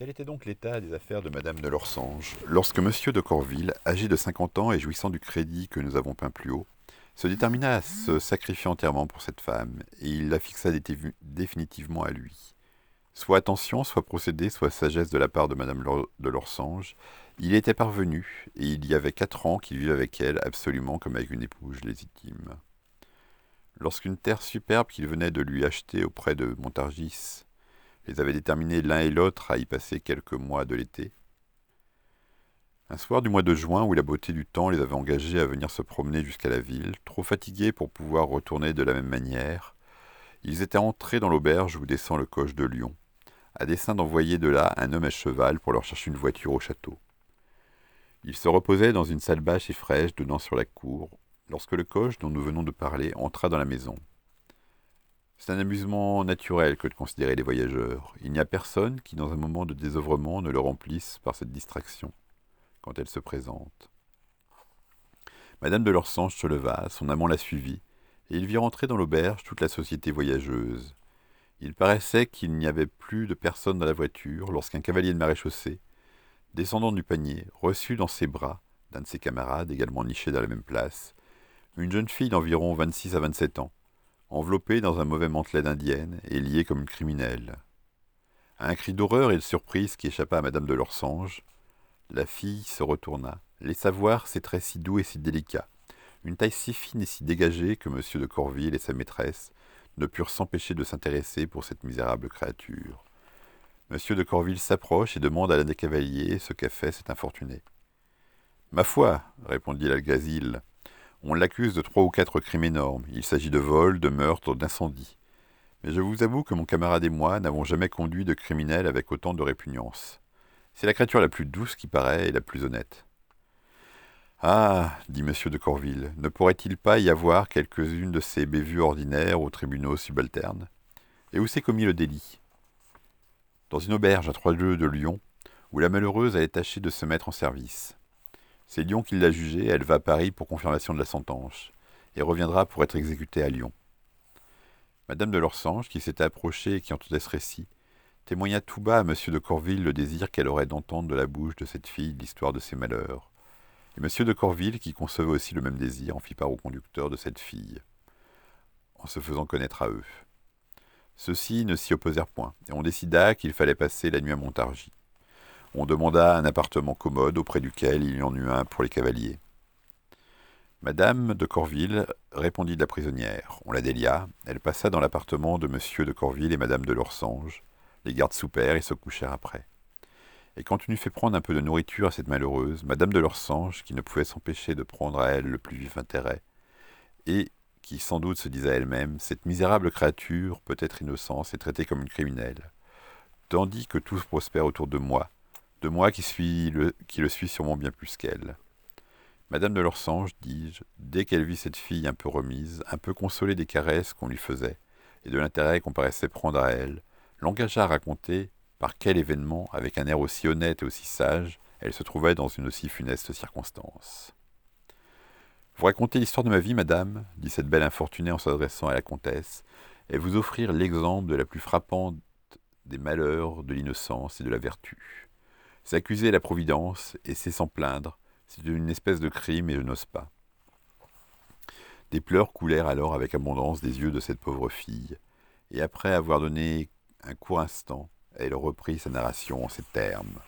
Tel était donc l'état des affaires de Madame de Lorsange, lorsque Monsieur de Corville, âgé de cinquante ans et jouissant du crédit que nous avons peint plus haut, se détermina à se sacrifier entièrement pour cette femme, et il la fixa définitivement à lui. Soit attention, soit procédé, soit sagesse de la part de Madame de Lorsange, il était parvenu, et il y avait quatre ans qu'il vivait avec elle absolument comme avec une épouse légitime. Lorsqu'une terre superbe qu'il venait de lui acheter auprès de Montargis les avait déterminés l'un et l'autre à y passer quelques mois de l'été. Un soir du mois de juin, où la beauté du temps les avait engagés à venir se promener jusqu'à la ville, trop fatigués pour pouvoir retourner de la même manière, ils étaient entrés dans l'auberge où descend le coche de Lyon, à dessein d'envoyer de là un homme à cheval pour leur chercher une voiture au château. Ils se reposaient dans une salle basse et fraîche donnant sur la cour, lorsque le coche dont nous venons de parler entra dans la maison. C'est un amusement naturel que de considérer les voyageurs. Il n'y a personne qui, dans un moment de désœuvrement, ne le remplisse par cette distraction, quand elle se présente. Madame de Lorsange se leva, son amant la suivit, et il vit rentrer dans l'auberge toute la société voyageuse. Il paraissait qu'il n'y avait plus de personne dans la voiture lorsqu'un cavalier de maréchaussée, descendant du panier, reçut dans ses bras, d'un de ses camarades également niché dans la même place, une jeune fille d'environ vingt-six à vingt-sept ans, enveloppée dans un mauvais mantelet d'indienne et liée comme une criminelle. Un cri d'horreur et de surprise qui échappa à madame de Lorsange, la fille se retourna, laissa voir ses traits si doux et si délicats, une taille si fine et si dégagée que M. de Corville et sa maîtresse ne purent s'empêcher de s'intéresser pour cette misérable créature. M. de Corville s'approche et demande à l'un des cavaliers ce qu'a fait cet infortuné. Ma foi, répondit l'algazil, on l'accuse de trois ou quatre crimes énormes. Il s'agit de vol, de meurtre, d'incendie. Mais je vous avoue que mon camarade et moi n'avons jamais conduit de criminel avec autant de répugnance. C'est la créature la plus douce qui paraît et la plus honnête. Ah, dit M. de Corville, ne pourrait-il pas y avoir quelques-unes de ces bévues ordinaires aux tribunaux subalternes? Et où s'est commis le délit? Dans une auberge à trois lieues de Lyon, où la malheureuse a tâché de se mettre en service. C'est Lyon qui l'a jugée, elle va à Paris pour confirmation de la sentence, et reviendra pour être exécutée à Lyon. Madame de Lorsange, qui s'était approchée et qui entendait ce récit, témoigna tout bas à M. de Corville le désir qu'elle aurait d'entendre de la bouche de cette fille l'histoire de ses malheurs. Et M. de Corville, qui concevait aussi le même désir, en fit part au conducteur de cette fille, en se faisant connaître à eux. Ceux-ci ne s'y opposèrent point, et on décida qu'il fallait passer la nuit à Montargis. On demanda un appartement commode auprès duquel il y en eut un pour les cavaliers. Madame de Corville répondit de la prisonnière. On la délia. Elle passa dans l'appartement de Monsieur de Corville et Madame de Lorsange. Les gardes soupèrent et se couchèrent après. Et quand on eut fait prendre un peu de nourriture à cette malheureuse, Madame de Lorsange, qui ne pouvait s'empêcher de prendre à elle le plus vif intérêt, et qui sans doute se disait à elle-même Cette misérable créature peut être innocente et traitée comme une criminelle, tandis que tout prospère autour de moi, de moi qui, le suis sûrement bien plus qu'elle. Madame de Lorsange, dis-je, dès qu'elle vit cette fille un peu remise, un peu consolée des caresses qu'on lui faisait, et de l'intérêt qu'on paraissait prendre à elle, l'engagea à raconter par quel événement, avec un air aussi honnête et aussi sage, elle se trouvait dans une aussi funeste circonstance. Vous raconter l'histoire de ma vie, madame, dit cette belle infortunée en s'adressant à la comtesse, et vous offrir l'exemple de la plus frappante des malheurs, de l'innocence et de la vertu. S'accuser la Providence, et c'est s'en plaindre, c'est une espèce de crime et je n'ose pas. Des pleurs coulèrent alors avec abondance des yeux de cette pauvre fille, et après avoir donné un court instant, elle reprit sa narration en ces termes.